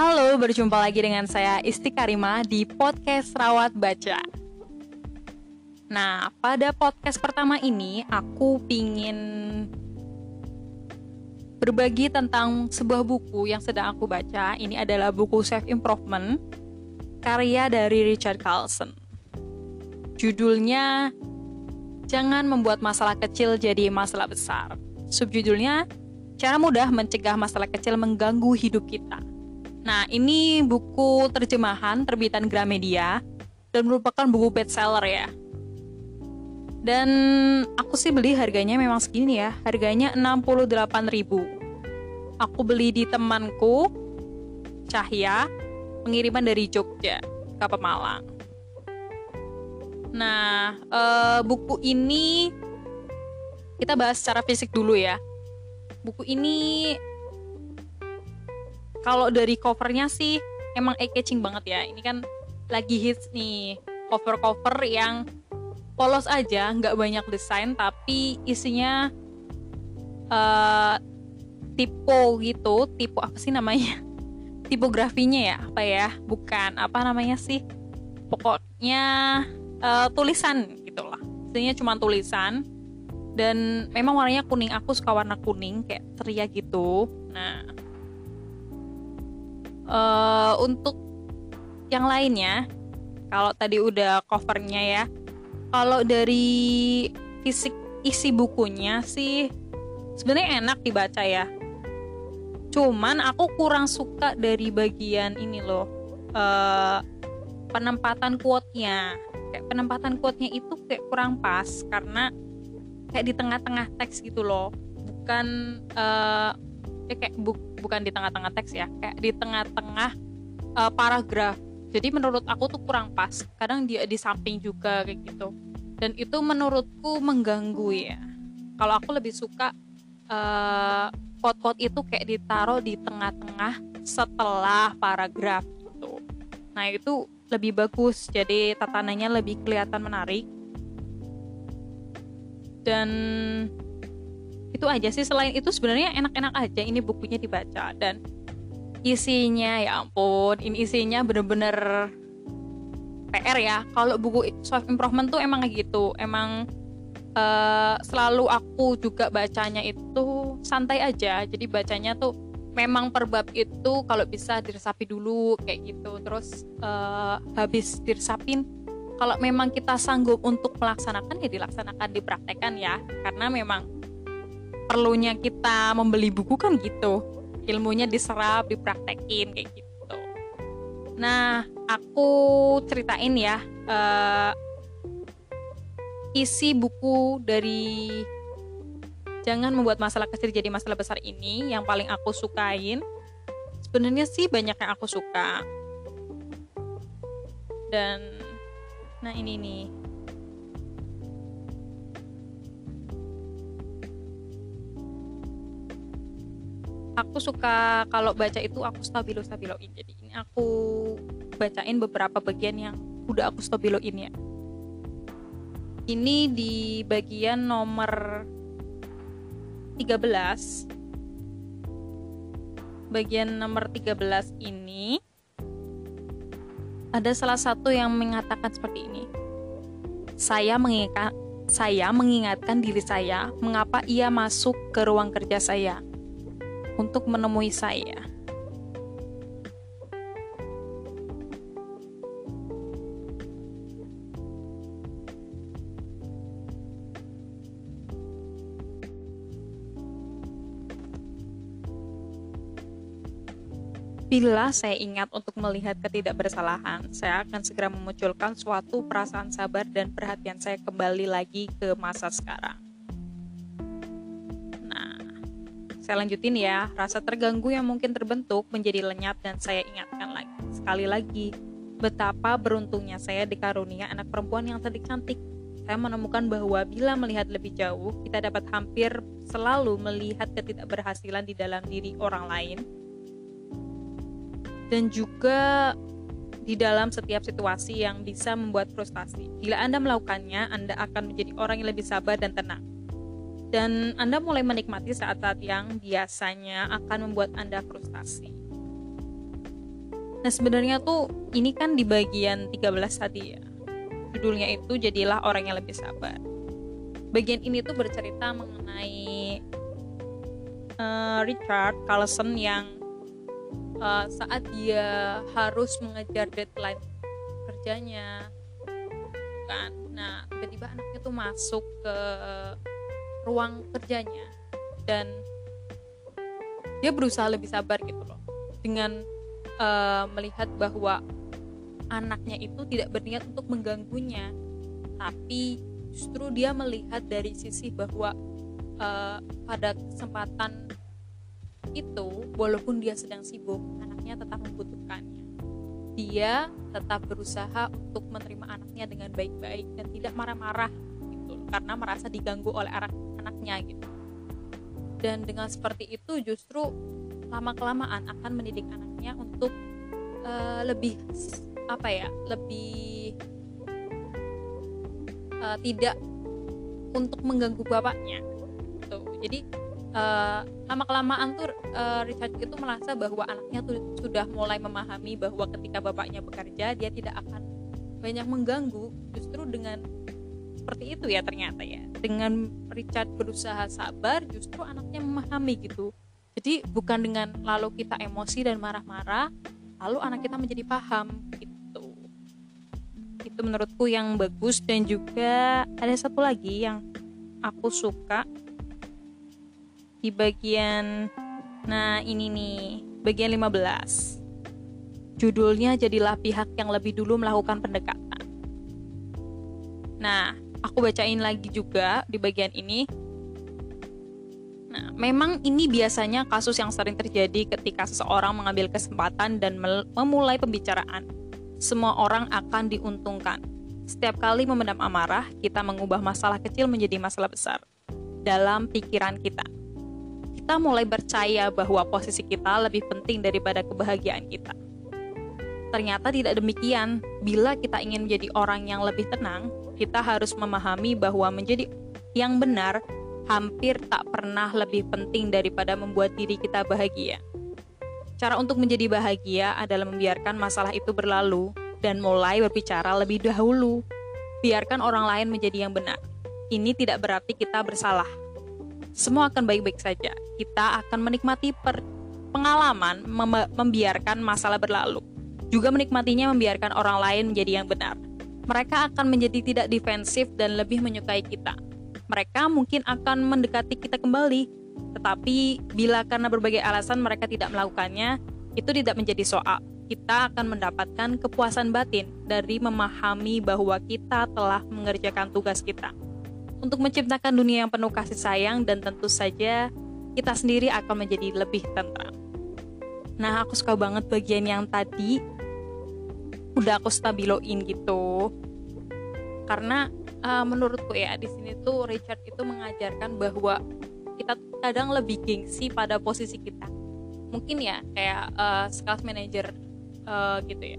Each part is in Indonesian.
Halo, berjumpa lagi dengan saya Isti Karima di podcast Rawat Baca. Nah, pada podcast pertama ini aku pingin berbagi tentang sebuah buku yang sedang aku baca. Ini adalah buku Self Improvement karya dari Richard Carlson. Judulnya Jangan membuat masalah kecil jadi masalah besar. Subjudulnya Cara mudah mencegah masalah kecil mengganggu hidup kita. Nah, ini buku terjemahan terbitan Gramedia dan merupakan buku bestseller ya. Dan aku sih beli harganya memang segini ya. Harganya 68.000. Aku beli di temanku Cahya, pengiriman dari Jogja ke Pemalang. Nah, uh, buku ini kita bahas secara fisik dulu ya. Buku ini kalau dari covernya sih emang eye catching banget ya. Ini kan lagi hits nih. Cover-cover yang polos aja nggak banyak desain tapi isinya uh, tipe gitu. Tipe apa sih namanya? Tipografinya ya apa ya? Bukan apa namanya sih? Pokoknya uh, tulisan gitulah isinya cuma tulisan. Dan memang warnanya kuning aku suka warna kuning kayak ceria gitu. Nah uh, untuk yang lainnya kalau tadi udah covernya ya kalau dari fisik isi bukunya sih sebenarnya enak dibaca ya. Cuman aku kurang suka dari bagian ini loh uh, penempatan quote-nya. Kayak penempatan quote-nya itu kayak kurang pas karena kayak di tengah-tengah teks gitu loh. Bukan uh, ya kayak bu bukan di tengah-tengah teks ya kayak di tengah-tengah uh, paragraf. Jadi menurut aku tuh kurang pas. Kadang dia di samping juga kayak gitu. Dan itu menurutku mengganggu ya. Kalau aku lebih suka uh, quote-quote itu kayak ditaruh di tengah-tengah setelah paragraf gitu. Nah itu lebih bagus. Jadi tatanannya lebih kelihatan menarik. Dan itu aja sih. Selain itu sebenarnya enak-enak aja ini bukunya dibaca. Dan isinya ya ampun ini isinya bener-bener PR ya. Kalau buku self improvement tuh emang gitu. Emang uh, selalu aku juga bacanya itu santai aja. Jadi bacanya tuh memang per bab itu kalau bisa diresapi dulu kayak gitu. Terus uh, habis diresapin kalau memang kita sanggup untuk melaksanakan ya dilaksanakan dipraktekkan ya. Karena memang perlunya kita membeli buku kan gitu. Ilmunya diserap dipraktekin kayak gitu. Nah aku ceritain ya uh, isi buku dari jangan membuat masalah kecil jadi masalah besar ini yang paling aku sukain. Sebenarnya sih banyak yang aku suka. Dan nah ini nih aku suka kalau baca itu aku stabilo stabiloin jadi ini aku bacain beberapa bagian yang udah aku stabiloin ya. Ini di bagian nomor 13 bagian nomor 13 ini ada salah satu yang mengatakan seperti ini. Saya mengingat saya mengingatkan diri saya mengapa ia masuk ke ruang kerja saya untuk menemui saya. Bila saya ingat untuk melihat ketidakbersalahan, saya akan segera memunculkan suatu perasaan sabar dan perhatian saya kembali lagi ke masa sekarang. Saya lanjutin ya, rasa terganggu yang mungkin terbentuk menjadi lenyap dan saya ingatkan lagi. Sekali lagi, betapa beruntungnya saya dikarunia anak perempuan yang cantik-cantik. Saya menemukan bahwa bila melihat lebih jauh, kita dapat hampir selalu melihat ketidakberhasilan di dalam diri orang lain. Dan juga di dalam setiap situasi yang bisa membuat frustasi. Bila Anda melakukannya, Anda akan menjadi orang yang lebih sabar dan tenang dan Anda mulai menikmati saat-saat yang biasanya akan membuat Anda frustasi. Nah sebenarnya tuh ini kan di bagian 13 tadi ya. Judulnya itu jadilah orang yang lebih sabar. Bagian ini tuh bercerita mengenai uh, Richard Carlson yang uh, saat dia harus mengejar deadline kerjanya kan. Nah tiba-tiba anaknya tuh masuk ke ruang kerjanya. Dan dia berusaha lebih sabar gitu loh. Dengan uh, melihat bahwa anaknya itu tidak berniat untuk mengganggunya. Tapi justru dia melihat dari sisi bahwa uh, pada kesempatan itu walaupun dia sedang sibuk anaknya tetap membutuhkannya. Dia tetap berusaha untuk menerima anaknya dengan baik-baik dan tidak marah-marah gitu karena merasa diganggu oleh anak anaknya gitu. Dan dengan seperti itu justru lama kelamaan akan mendidik anaknya untuk uh, lebih apa ya lebih uh, tidak untuk mengganggu bapaknya tuh jadi uh, lama kelamaan tuh uh, Richard itu merasa bahwa anaknya tuh sudah mulai memahami bahwa ketika bapaknya bekerja dia tidak akan banyak mengganggu. Justru dengan seperti itu ya ternyata ya. Dengan Richard berusaha sabar justru anaknya memahami gitu. Jadi bukan dengan lalu kita emosi dan marah-marah lalu anak kita menjadi paham gitu. Itu menurutku yang bagus dan juga ada satu lagi yang aku suka di bagian nah ini nih bagian 15 judulnya jadilah pihak yang lebih dulu melakukan pendekatan. Nah aku bacain lagi juga di bagian ini Nah, memang ini biasanya kasus yang sering terjadi ketika seseorang mengambil kesempatan dan memulai pembicaraan. Semua orang akan diuntungkan. Setiap kali memendam amarah, kita mengubah masalah kecil menjadi masalah besar dalam pikiran kita. Kita mulai percaya bahwa posisi kita lebih penting daripada kebahagiaan kita. Ternyata tidak demikian. Bila kita ingin menjadi orang yang lebih tenang, kita harus memahami bahwa menjadi yang benar hampir tak pernah lebih penting daripada membuat diri kita bahagia. Cara untuk menjadi bahagia adalah membiarkan masalah itu berlalu dan mulai berbicara lebih dahulu. Biarkan orang lain menjadi yang benar. Ini tidak berarti kita bersalah. Semua akan baik-baik saja. Kita akan menikmati pengalaman mem membiarkan masalah berlalu. Juga menikmatinya membiarkan orang lain menjadi yang benar. Mereka akan menjadi tidak defensif dan lebih menyukai kita mereka mungkin akan mendekati kita kembali. Tetapi bila karena berbagai alasan mereka tidak melakukannya, itu tidak menjadi soal. Kita akan mendapatkan kepuasan batin dari memahami bahwa kita telah mengerjakan tugas kita. Untuk menciptakan dunia yang penuh kasih sayang dan tentu saja kita sendiri akan menjadi lebih tentram. Nah, aku suka banget bagian yang tadi udah aku stabiloin gitu. Karena uh, menurutku ya di sini tuh Richard itu mengajarkan bahwa kita kadang lebih gengsi pada posisi kita mungkin ya kayak uh, sales manager uh, gitu ya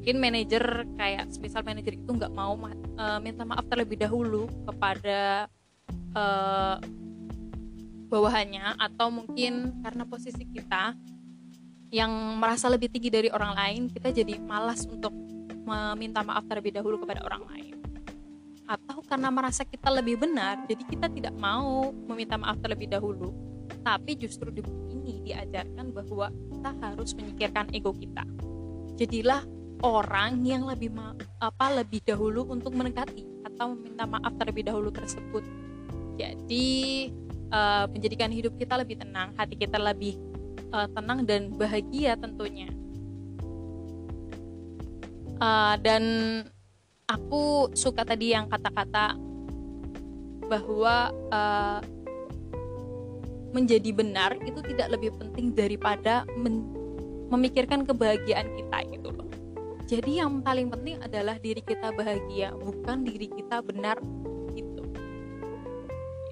mungkin manajer kayak misal manajer itu nggak mau uh, minta maaf terlebih dahulu kepada uh, bawahannya atau mungkin karena posisi kita yang merasa lebih tinggi dari orang lain kita jadi malas untuk meminta maaf terlebih dahulu kepada orang lain. Atau karena merasa kita lebih benar jadi kita tidak mau meminta maaf terlebih dahulu. Tapi justru di buku ini diajarkan bahwa kita harus menyingkirkan ego kita. Jadilah orang yang lebih apa lebih dahulu untuk mendekati atau meminta maaf terlebih dahulu tersebut. Jadi uh, menjadikan hidup kita lebih tenang hati kita lebih uh, tenang dan bahagia tentunya uh, dan aku suka tadi yang kata-kata bahwa uh, menjadi benar itu tidak lebih penting daripada men memikirkan kebahagiaan kita gitu loh. Jadi yang paling penting adalah diri kita bahagia, bukan diri kita benar gitu.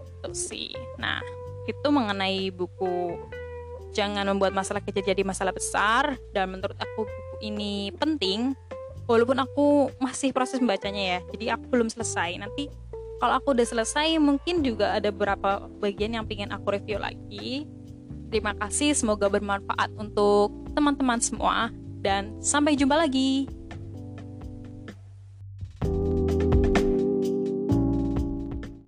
Itu sih. Nah, itu mengenai buku Jangan membuat masalah kecil jadi masalah besar. Dan menurut aku buku ini penting. Walaupun aku masih proses membacanya ya. Jadi aku belum selesai. Nanti kalau aku udah selesai mungkin juga ada beberapa bagian yang pengen aku review lagi. Terima kasih semoga bermanfaat untuk teman-teman semua. Dan sampai jumpa lagi.